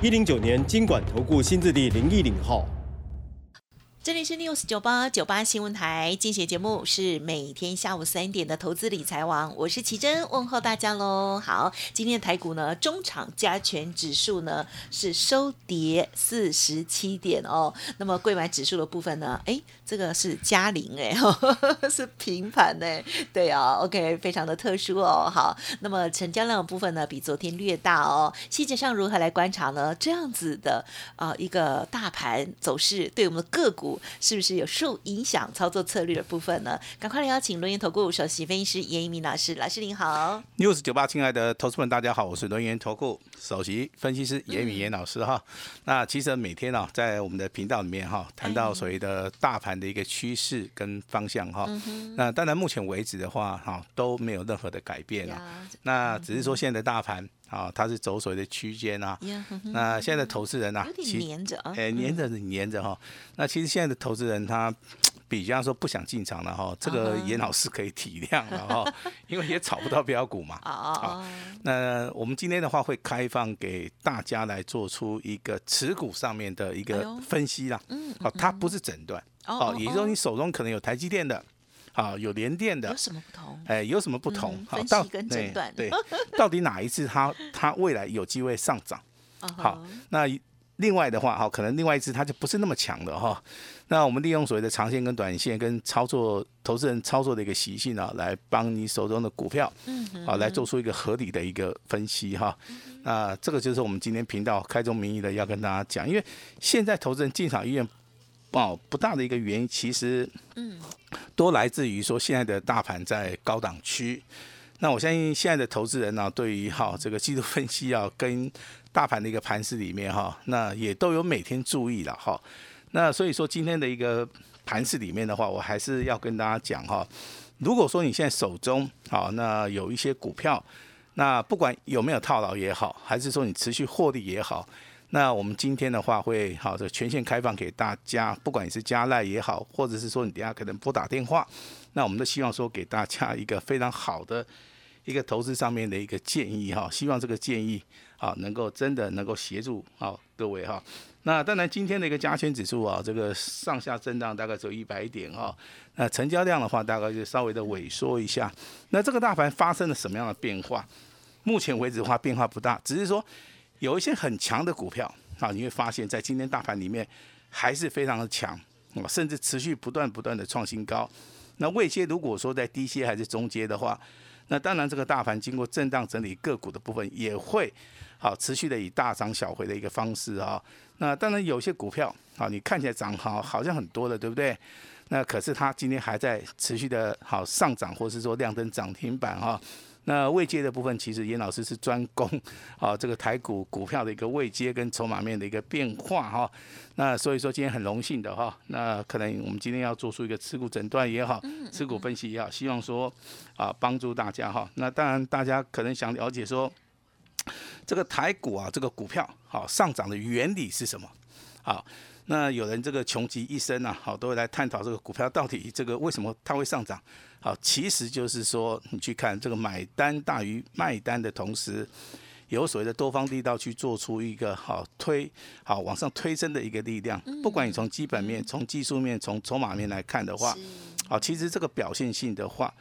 一零九年经管投顾新字第零一零号。这里是 News 九八九八新闻台，进行节目是每天下午三点的投资理财网，我是奇珍，问候大家喽。好，今天的台股呢，中场加权指数呢是收跌四十七点哦。那么贵买指数的部分呢，哎，这个是加零哎，是平盘哎，对啊，OK，非常的特殊哦。好，那么成交量的部分呢，比昨天略大哦。细节上如何来观察呢？这样子的啊，一个大盘走势对我们的个股。是不是有受影响操作策略的部分呢？赶快来邀请轮研投顾首席分析师严一鸣老师，老师您好。news 九八，亲爱的投资们，大家好，我是轮研投顾首席分析师严一鸣老师哈。那其实每天呢，在我们的频道里面哈，谈到所谓的大盘的一个趋势跟方向哈。那当然目前为止的话哈，都没有任何的改变啊。那只是说现在的大盘。啊，它是走所谓的区间啊。那现在的投资人呐，黏着啊，哎，黏着黏着哈。那其实现在的投资人他比方说不想进场了哈，这个严老师可以体谅了哈，因为也炒不到标股嘛。啊那我们今天的话会开放给大家来做出一个持股上面的一个分析啦。嗯。好，它不是诊断。哦。也就是说，你手中可能有台积电的。啊，有连电的，有什么不同？哎，有什么不同？分析跟诊断，对，到底哪一次它它未来有机会上涨？好，那另外的话，哈，可能另外一次它就不是那么强的哈。那我们利用所谓的长线跟短线跟操作投资人操作的一个习性啊，来帮你手中的股票，嗯，好，来做出一个合理的一个分析哈。那这个就是我们今天频道开宗明义的要跟大家讲，因为现在投资人进场意愿。哦，不大的一个原因，其实嗯，都来自于说现在的大盘在高档区。那我相信现在的投资人呢，对于哈这个季度分析啊，跟大盘的一个盘势里面哈，那也都有每天注意了哈。那所以说今天的一个盘势里面的话，我还是要跟大家讲哈，如果说你现在手中好，那有一些股票，那不管有没有套牢也好，还是说你持续获利也好。那我们今天的话会好的全线开放给大家，不管你是加赖也好，或者是说你等下可能拨打电话，那我们都希望说给大家一个非常好的一个投资上面的一个建议哈，希望这个建议啊能够真的能够协助啊各位哈。那当然今天的一个加权指数啊，这个上下震荡大概只有一百点哈，那成交量的话大概就稍微的萎缩一下。那这个大盘发生了什么样的变化？目前为止的话变化不大，只是说。有一些很强的股票啊，你会发现在今天大盘里面还是非常的强啊，甚至持续不断不断的创新高。那未接如果说在低阶还是中阶的话，那当然这个大盘经过震荡整理个股的部分也会好持续的以大涨小回的一个方式啊。那当然有些股票啊，你看起来涨好好像很多的，对不对？那可是它今天还在持续的好上涨，或是说亮灯涨停板哈。那未接的部分，其实严老师是专攻啊，这个台股股票的一个未接跟筹码面的一个变化哈。那所以说今天很荣幸的哈，那可能我们今天要做出一个持股诊断也好，持股分析也好，希望说啊帮助大家哈。那当然大家可能想了解说，这个台股啊这个股票好上涨的原理是什么？好。那有人这个穷极一生啊，好都会来探讨这个股票到底这个为什么它会上涨？好，其实就是说你去看这个买单大于卖单的同时，有所谓的多方力道去做出一个好推好往上推升的一个力量。不管你从基本面、从技术面、从筹码面来看的话，好，其实这个表现性的话，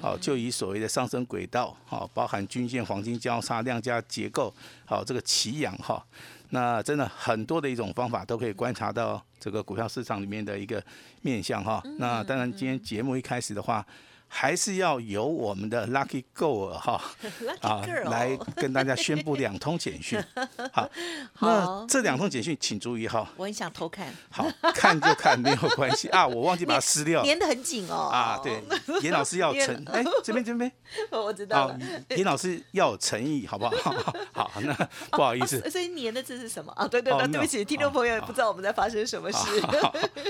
好就以所谓的上升轨道，好包含均线、黄金交叉、量价结构，好这个奇扬哈。那真的很多的一种方法都可以观察到这个股票市场里面的一个面相哈。那当然今天节目一开始的话，还是要由我们的 Lucky Girl 哈 啊来跟大家宣布两通简讯。好，那这两通简讯请注意哈。我很想偷看。好看就看没有关系 啊，我忘记把它撕掉。粘得很紧哦。啊，对，严老师要诚哎，这边这边。我知道了。严老师要有诚意，好不好？好，那不好意思。所以粘的字是什么啊？对对对，对不起，听众朋友也不知道我们在发生什么事。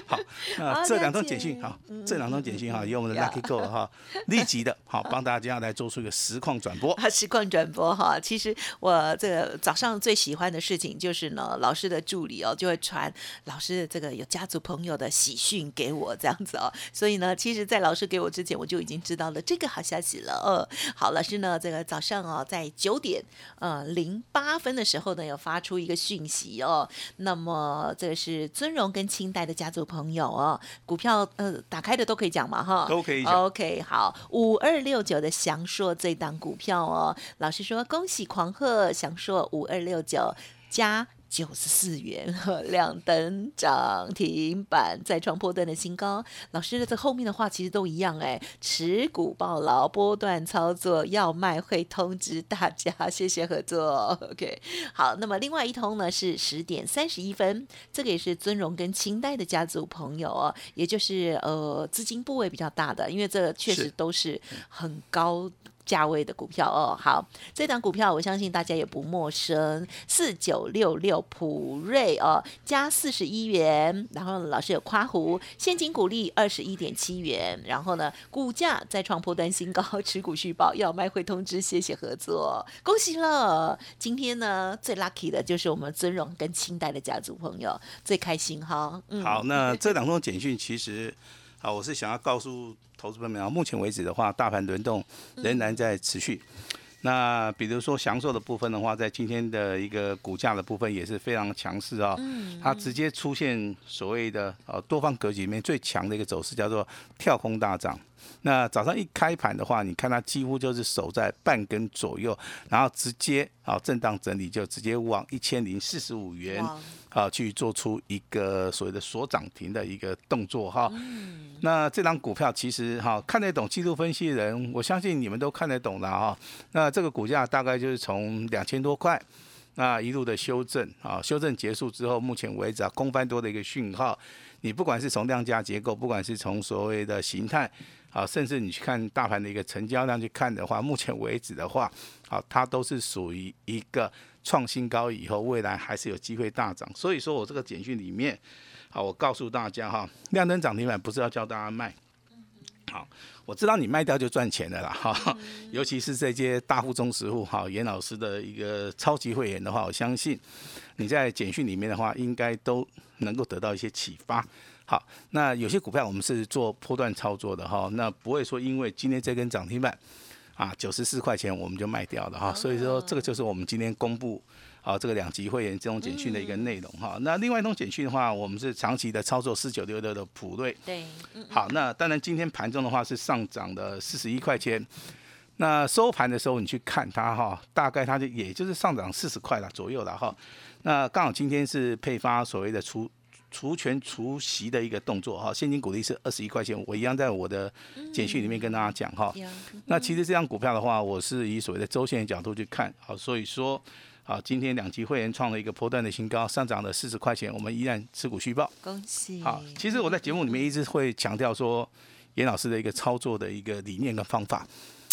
好，那这两通简讯好，这两通简讯哈，由我们的 Lucky Girl 哈。立即的，好帮大家来做出一个实况转播。实况转播哈，其实我这个早上最喜欢的事情就是呢，老师的助理哦就会传老师的这个有家族朋友的喜讯给我这样子哦。所以呢，其实，在老师给我之前，我就已经知道了这个好消息了。呃，好，老师呢，这个早上哦，在九点呃零八分的时候呢，有发出一个讯息哦。那么这个是尊荣跟清代的家族朋友哦，股票呃打开的都可以讲嘛哈，都可以讲。OK。好，五二六九的祥硕这档股票哦，老师说恭喜狂贺祥硕五二六九加。九十四元，亮灯涨停板，再创破断的新高。老师的这后面的话其实都一样哎，持股抱牢，波段操作，要卖会通知大家，谢谢合作。OK，好，那么另外一通呢是十点三十一分，这个也是尊荣跟清代的家族朋友哦，也就是呃资金部位比较大的，因为这确实都是很高。价位的股票哦，好，这档股票我相信大家也不陌生，四九六六普瑞哦，加四十一元，然后老师有夸胡，现金股利二十一点七元，然后呢，股价再创破断新高，持股续报要卖会通知，谢谢合作，恭喜了！今天呢最 lucky 的就是我们尊荣跟清代的家族朋友最开心哈。嗯，好，那这两通简讯其实啊，我是想要告诉。投资朋友们啊，目前为止的话，大盘轮动仍然在持续。那比如说享受的部分的话，在今天的一个股价的部分也是非常强势啊。它直接出现所谓的呃多方格局里面最强的一个走势，叫做跳空大涨。那早上一开盘的话，你看它几乎就是守在半根左右，然后直接啊震荡整理，就直接往一千零四十五元啊去做出一个所谓的锁涨停的一个动作哈。那这张股票其实哈看得懂技术分析的人，我相信你们都看得懂的哈。那这个股价大概就是从两千多块，那一路的修正啊，修正结束之后，目前为止啊空翻多的一个讯号。你不管是从量价结构，不管是从所谓的形态。啊，甚至你去看大盘的一个成交量去看的话，目前为止的话，啊，它都是属于一个创新高以后，未来还是有机会大涨。所以说我这个简讯里面，好，我告诉大家哈，亮灯涨停板不是要教大家卖，好，我知道你卖掉就赚钱的啦，哈，尤其是这些大户中实户，哈，严老师的一个超级会员的话，我相信你在简讯里面的话，应该都能够得到一些启发。好，那有些股票我们是做波段操作的哈，那不会说因为今天这根涨停板啊九十四块钱我们就卖掉了哈，所以说这个就是我们今天公布啊这个两级会员这种简讯的一个内容哈。那另外一种简讯的话，我们是长期的操作四九六六的普瑞。对，好，那当然今天盘中的话是上涨的四十一块钱，那收盘的时候你去看它哈，大概它就也就是上涨四十块了左右了哈。那刚好今天是配发所谓的出。除权除息的一个动作哈，现金股利是二十一块钱，我一样在我的简讯里面跟大家讲哈。那其实这张股票的话，我是以所谓的周线的角度去看，好，所以说，好，今天两级会员创了一个波段的新高，上涨了四十块钱，我们依然持股续报。恭喜。好，其实我在节目里面一直会强调说，严老师的一个操作的一个理念跟方法。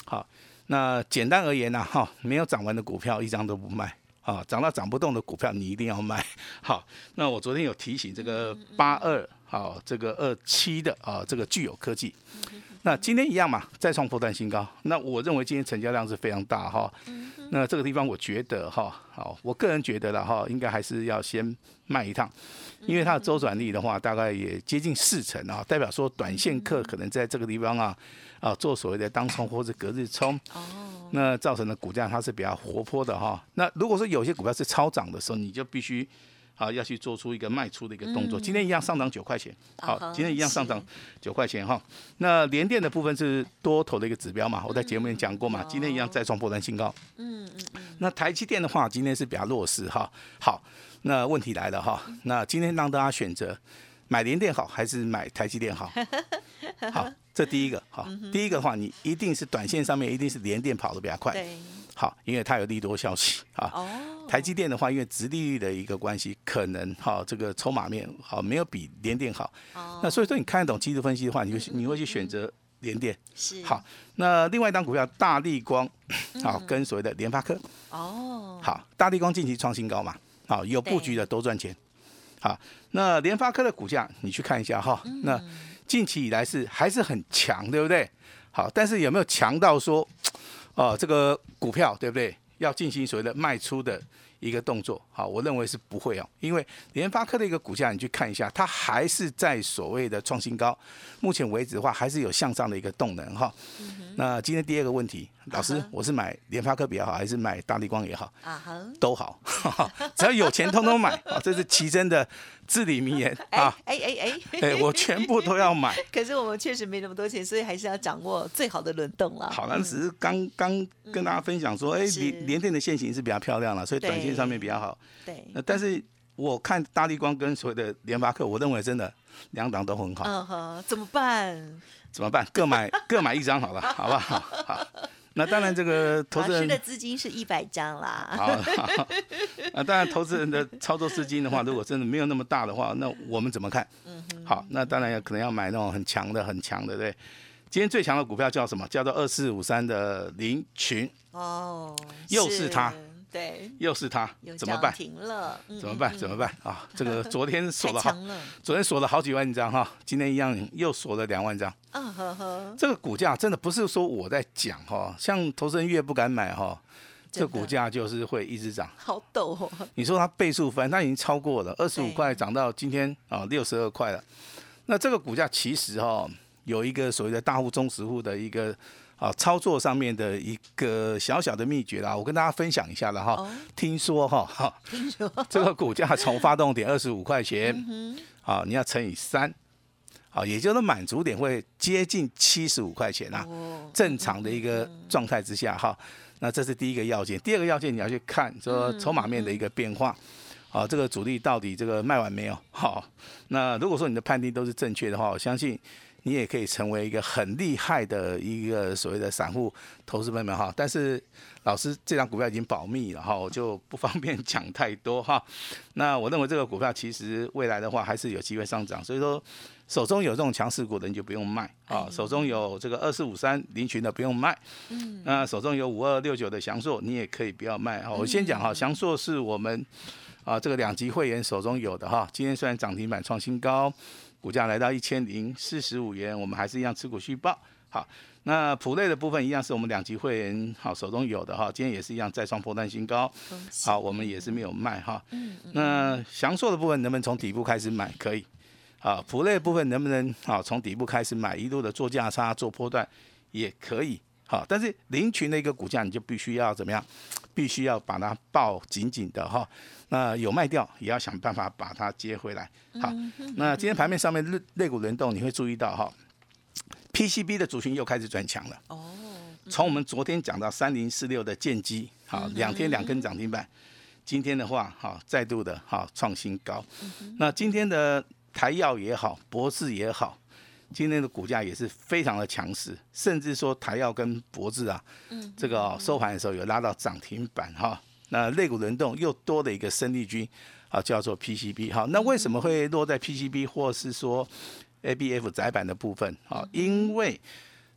好，那简单而言呢，哈，没有涨完的股票一张都不卖。啊，涨到涨不动的股票你一定要卖。好，那我昨天有提醒这个八二，好，这个二七的啊，这个具有科技。那今天一样嘛，再创破断新高。那我认为今天成交量是非常大哈。那这个地方我觉得哈，好，我个人觉得了哈，应该还是要先卖一趟，因为它的周转率的话，大概也接近四成啊，代表说短线客可能在这个地方啊。啊，做所谓的当冲或者隔日冲，哦，那造成的股价它是比较活泼的哈。那如果说有些股票是超涨的时候，你就必须啊要去做出一个卖出的一个动作。今天一样上涨九块钱，好，今天一样上涨九块钱哈。那连电的部分是多头的一个指标嘛，我在节目里讲过嘛，今天一样再创波段新高。嗯嗯嗯。那台积电的话，今天是比较弱势哈。好，那问题来了哈，那今天让大家选择。买联电好还是买台积电好？好，这第一个好，第一个的话，你一定是短线上面一定是联电跑得比较快。好，因为它有利多消息啊。哦，台积电的话，因为直利率的一个关系，可能哈这个筹码面好没有比联电好。哦，那所以说你看得懂技术分析的话，你会你会去选择联电。是。好，那另外一档股票大力光，好跟所谓的联发科，哦，好，大力光近期创新高嘛，好有布局的都赚钱。好，那联发科的股价你去看一下哈，那近期以来是还是很强，对不对？好，但是有没有强到说，哦，这个股票对不对？要进行所谓的卖出的一个动作，好，我认为是不会哦，因为联发科的一个股价你去看一下，它还是在所谓的创新高，目前为止的话还是有向上的一个动能哈。那今天第二个问题，老师我是买联发科比较好，还是买大力光也好？啊哈，都好，只要有钱通通买啊！这是奇珍的至理名言啊！哎哎哎哎，哎，我全部都要买。可是我们确实没那么多钱，所以还是要掌握最好的轮动了。好，那只是刚刚跟大家分享说，哎，是连连电的线型是比较漂亮了，所以短线上面比较好。对，那但是我看大力光跟所谓的联发科，我认为真的两档都很好。嗯哼，怎么办？怎么办？各买各买一张好了，好不好？好。那当然，这个投资人的资金是一百张啦。好，好啊，当然，投资人的操作资金的话，如果真的没有那么大的话，那我们怎么看？好，那当然要可能要买那种很强的、很强的，对。今天最强的股票叫什么？叫做二四五三的林群，哦，又是他对，又是它，怎么办？停了，嗯怎么办？怎么？办啊？这个昨天锁了好，昨天锁了好几万张哈，今天一样又锁了两万张。嗯呵呵，这个股价真的不是说我在讲哈，像投资人越不敢买哈，这股价就是会一直涨。好陡哦，你说它倍数翻，它已经超过了二十五对块，涨到今天啊六十二块了。那这个股价其实哈、有一个所谓的大户、中实户的一个啊操作上面的一个小小的秘诀啦，我跟大家分享一下了哈。哦听说哈哈，听说这个股价从发动点二十五块钱，嗯啊，你要乘以三，啊，也就是满足点会接近七十五块钱啊。哦，正常的一个状态之下哈，那这是第一个要件。第二个要件你要去看说筹码面的一个变化，好，这个主力到底这个卖完没有？好，那如果说你的判定都是正确的话，我相信你也可以成为一个很厉害的一个所谓的散户投资朋友们哈。但是老师这张股票已经保密了哈，我就不方便讲太多哈。那我认为这个股票其实未来的话还是有机会上涨，所以说手中有这种强势股的你就不用卖啊，手中有这个二四五三林群的不用卖，嗯，那手中有五二六九的翔硕你也可以不要卖哈。我先讲哈，翔硕是我们啊这个两级会员手中有的哈，今天虽然涨停板创新高，股价来到一千零四十五元，我们还是一样持股续报好。那普类的部分一样是我们两级会员好手中有的哈，今天也是一样再创破单新高，好，我们也是没有卖哈。嗯那翔硕的部分能不能从底部开始买？可以。啊，普类的部分能不能好从底部开始买，一路的做价差、做波段也可以。好，但是林群的一个股价你就必须要怎么样？必须要把它抱紧紧的哈。那有卖掉，也要想办法把它接回来。好，那今天盘面上面类类股轮动，你会注意到哈，PCB 的族群又开始转强了。哦，从我们昨天讲到三零四六的剑机，好，两天两根涨停板，今天的话，好，再度的哈创新高。那今天的台药也好，博士也好，今天的股价也是非常的强势，甚至说台药跟博智啊，这个哦收盘的时候有拉到涨停板哈。那肋骨轮动又多了一个生力军啊，叫做 PCB 好，那为什么会落在 PCB 或是说 ABF 窄板的部分啊？因为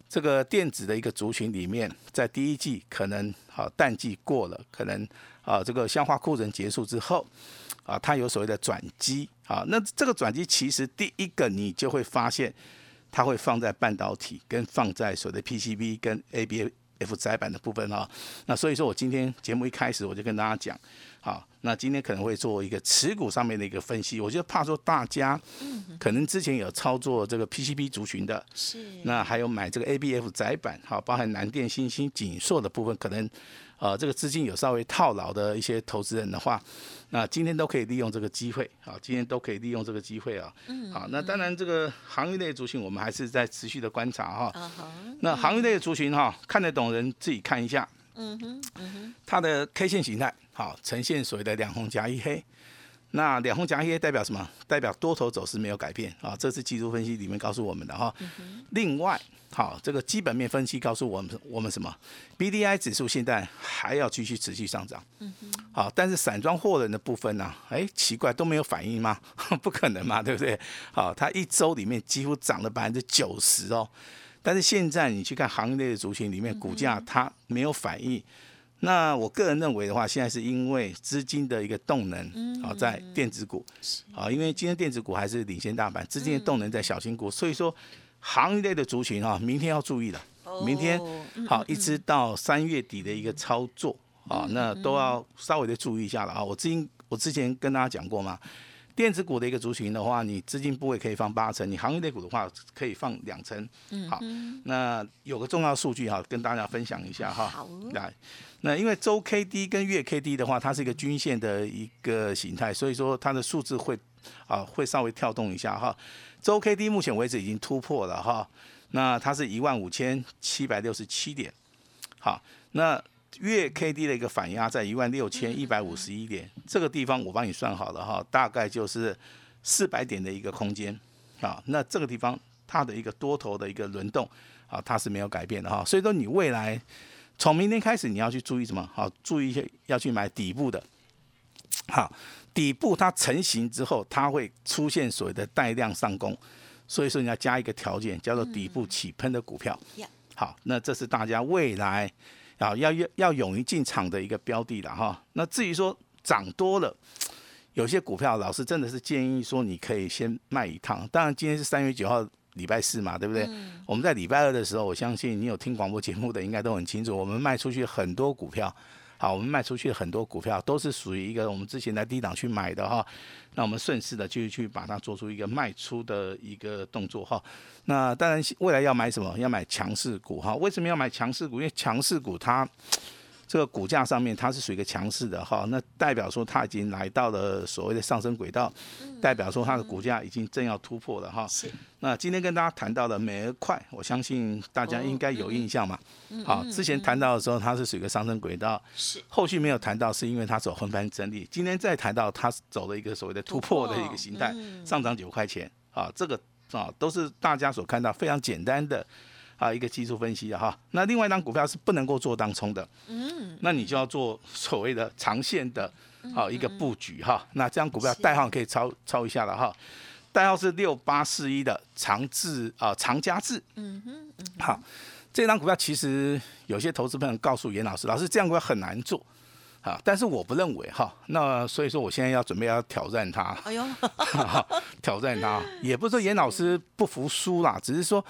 这个电子的一个族群里面，在第一季可能啊淡季过了，可能啊这个消化库存结束之后，啊它有所谓的转机啊，那这个转机其实第一个你就会发现，它会放在半导体跟放在所谓的 PCB 跟 ABF。F 窄板的部分哈，那所以说我今天节目一开始我就跟大家讲，好，那今天可能会做一个持股上面的一个分析，我就怕说大家可能之前有操作这个 PCB 族群的，是那还有买这个 ABF 窄板，好，包含南电、新兴、锦硕的部分，可能呃这个资金有稍微套牢的一些投资人的话，那今天都可以利用这个机会，啊，今天都可以利用这个机会啊，嗯好，那当然这个行业类族群我们还是在持续的观察哈，啊哈，那行业类的族群哈，看得懂人自己看一下，嗯哼，嗯哼，它的 K 线形态好呈现所谓的两红加一黑，那两红夹黑代表什么？代表多头走势没有改变啊，这是技术分析里面告诉我们的哈。另外，好，这个基本面分析告诉我们，我们什么？B D I 指数现在还要继续持续上涨。好，但是散装货人的部分呢？哎，奇怪，都没有反应吗？不可能嘛，对不对？好，它一周里面几乎涨了百分之九十哦。但是现在你去看行业类的族群里面，股价它没有反应。那我个人认为的话，现在是因为资金的一个动能，啊在电子股，啊，因为今天电子股还是领先大盘，资金的动能在小型股，所以说行业类的族群哈，明天要注意了，明天好一直到三月底的一个操作啊，那都要稍微的注意一下了啊。我之前我之前跟大家讲过嘛。电子股的一个族群的话，你资金部位可以放八成，你行业类股的话可以放两成。嗯，好，那有个重要数据哈，跟大家分享一下哈。好。来，那因为周 K D 跟月 K D 的话，它是一个均线的一个形态，所以说它的数字会啊会稍微跳动一下哈。周 K D 目前为止已经突破了哈，那它是一万五千七百六十七点。好，那。月 K D 的一个反压在一万六千一百五十一点，这个地方我帮你算好了哈，大概就是四百点的一个空间啊。那这个地方它的一个多头的一个轮动啊，它是没有改变的哈。所以说你未来从明天开始你要去注意什么？好，注意一些要去买底部的。好，底部它成型之后，它会出现所谓的带量上攻，所以说你要加一个条件，叫做底部起喷的股票。好，那这是大家未来。啊，要要要勇于进场的一个标的了哈。那至于说涨多了，有些股票老师真的是建议说你可以先卖一趟。当然今天是三月九号礼拜四嘛，对不对？我们在礼拜二的时候，我相信你有听广播节目的应该都很清楚，我们卖出去很多股票。好，我们卖出去很多股票都是属于一个我们之前在低档去买的哈。那我们顺势的就去把它做出一个卖出的一个动作哈。那当然未来要买什么？要买强势股哈。为什么要买强势股？因为强势股它。这个股价上面它是属于一个强势的哈，那代表说它已经来到了所谓的上升轨道，代表说它的股价已经正要突破了哈。那今天跟大家谈到的美而快，我相信大家应该有印象嘛。好，之前谈到的时候它是属于一个上升轨道，是。后续没有谈到是因为它走横盘整理，今天再谈到它走了一个所谓的突破的一个形态，上涨九块钱啊，这个啊都是大家所看到非常简单的。啊，一个技术分析的哈，那另外一张股票是不能够做当冲的，嗯，那你就要做所谓的长线的，好一个布局哈。那这张股票代号可以抄抄一下了哈，代号是六八四一的长治啊长家治，嗯哼，好，这张股票其实有些投资朋友告诉严老师，老师这样股票很难做，啊，但是我不认为哈，那所以说我现在要准备要挑战他，哎呦，挑战他，也不是说严老师不服输啦，只是说。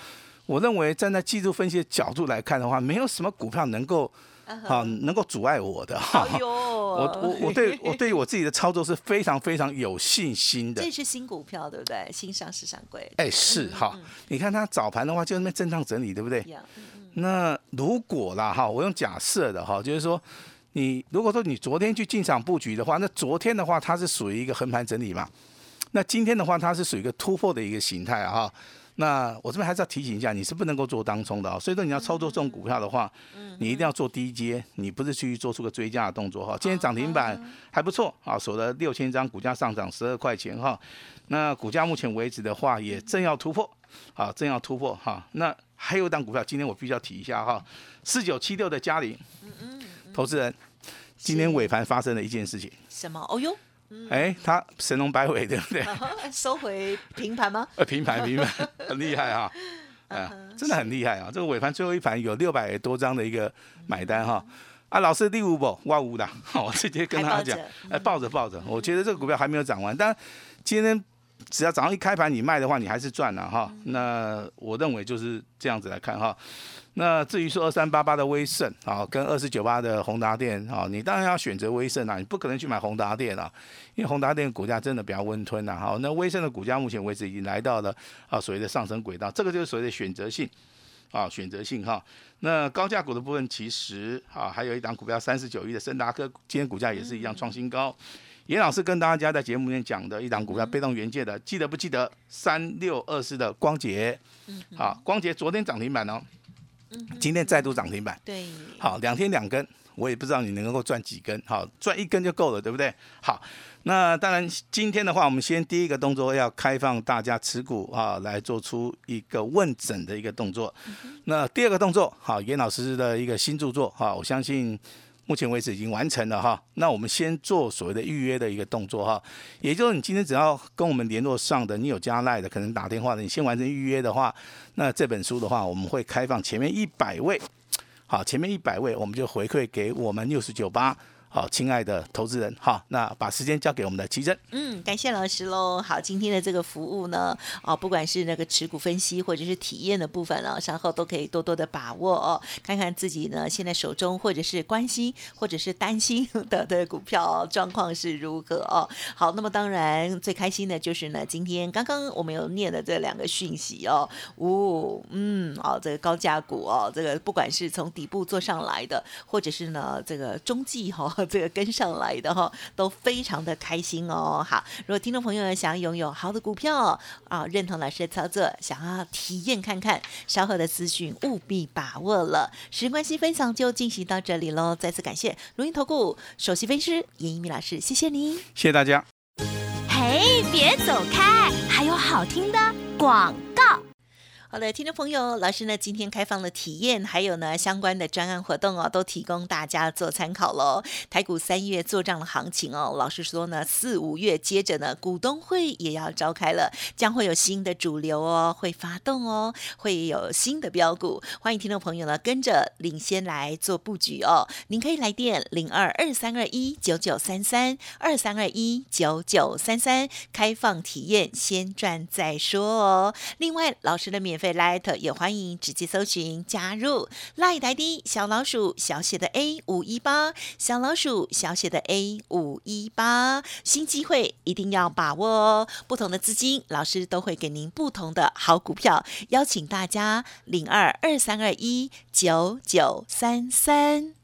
我认为站在技术分析的角度来看的话，没有什么股票能够啊能够阻碍我的。哎，我我我对我对于我自己的操作是非常非常有信心的。这是新股票对不对？新上市上柜。哎，是哈。你看它早盘的话就那边震荡整理，对不对？那如果啦哈，我用假设的哈，就是说你如果说你昨天去进场布局的话，那昨天的话它是属于一个横盘整理嘛？那今天的话它是属于一个突破的一个形态啊。那我这边还是要提醒一下，你是不能够做当冲的啊，所以说你要操作这种股票的话，你一定要做低阶，你不是去做出个追加的动作哈。今天涨停板还不错啊，锁了六千张，股价上涨十二块钱哈。那股价目前为止的。话，也正要突破，啊，正要突破哈。那还有一档股票，今天我必须要提一下哈，四九七六的。嘉陵，投资人，今天尾盘发生了一件事情，什么？哦哟。哎，他神龙摆尾对不对？收回平盘吗？呃，平盘平盘，很厉害哈，啊，真的很厉害啊！这个尾盘最后一盘有六百多张的一个买单哈。啊，老师第五波哇五的，我直接跟他讲，哎，抱着抱着，我觉得这个股票还没有涨完，但今天只要早上一开盘你卖的话，你还是赚了哈。那我认为就是这样子来看哈。那至于说二三八八的威盛啊，跟二四九八的宏达电啊，你当然要选择威盛啊，你不可能去买宏达电啊，因为宏达电股价真的比较温吞呐。好，那威盛的股价目前为止已经来到了啊所谓的上升轨道，这个就是所谓的选择性啊，选择性哈。那高价股的部分其实啊，还有一档股票三十九亿的森达科，今天股价也是一样创新高。严老师跟大家在节目里面讲的一档股票，被动元件的，记得不记得？三六二四的光捷，好，光捷昨天涨停板哦。今天再度涨停板，对，好，两天两根，我也不知道你能够赚几根，好，赚一根就够了，对不对？好，那当然今天的话，我们先第一个动作要开放大家持股啊，来做出一个问诊的一个动作。那第二个动作，好，严老师的一个新著作，哈，我相信。目前为止已经完成了哈，那我们先做所谓的预约的一个动作哈，也就是你今天只要跟我们联络上的，你有加赖的，可能打电话的，你先完成预约的话，那这本书的话，我们会开放前面一百位，好，前面一百位我们就回馈给我们六十九八。好，亲爱的投资人，好，那把时间交给我们的奇珍。嗯，感谢老师喽。好，今天的这个服务呢，哦，不管是那个持股分析或者是体验的部分呢，稍后都可以多多的把握哦，看看自己呢现在手中或者是关心或者是担心的的股票状况是如何哦。好，那么当然最开心的就是呢，今天刚刚我们有念的这两个讯息哦，哦，嗯，哦，这个高价股哦，这个不管是从底部做上来的，或者是呢这个中继哈。这个跟上来的哈，都非常的开心哦。好，如果听众朋友想要拥有好的股票啊，认同老师的操作，想要体验看看，稍后的资讯务必把握了。时间关系，分享就进行到这里喽。再次感谢录音投顾首席分析师严一鸣老师，谢谢您，谢谢大家。嘿，别走开，还有好听的广告。好的，听众朋友，老师呢今天开放了体验，还有呢相关的专案活动哦，都提供大家做参考喽。台股三月做账的行情哦，老师说呢四五月接着呢股东会也要召开了，将会有新的主流哦会发动哦，会有新的标股，欢迎听众朋友呢跟着领先来做布局哦。您可以来电零二二三二一九九三三二三二一九九三三开放体验，先赚再说哦。另外，老师的免费。Light 也欢迎直接搜寻加入 Light ID 小老鼠小写的 A 五一八小老鼠小写的 A 五一八新机会一定要把握哦！不同的资金，老师都会给您不同的好股票，邀请大家零二二三二一九九三三。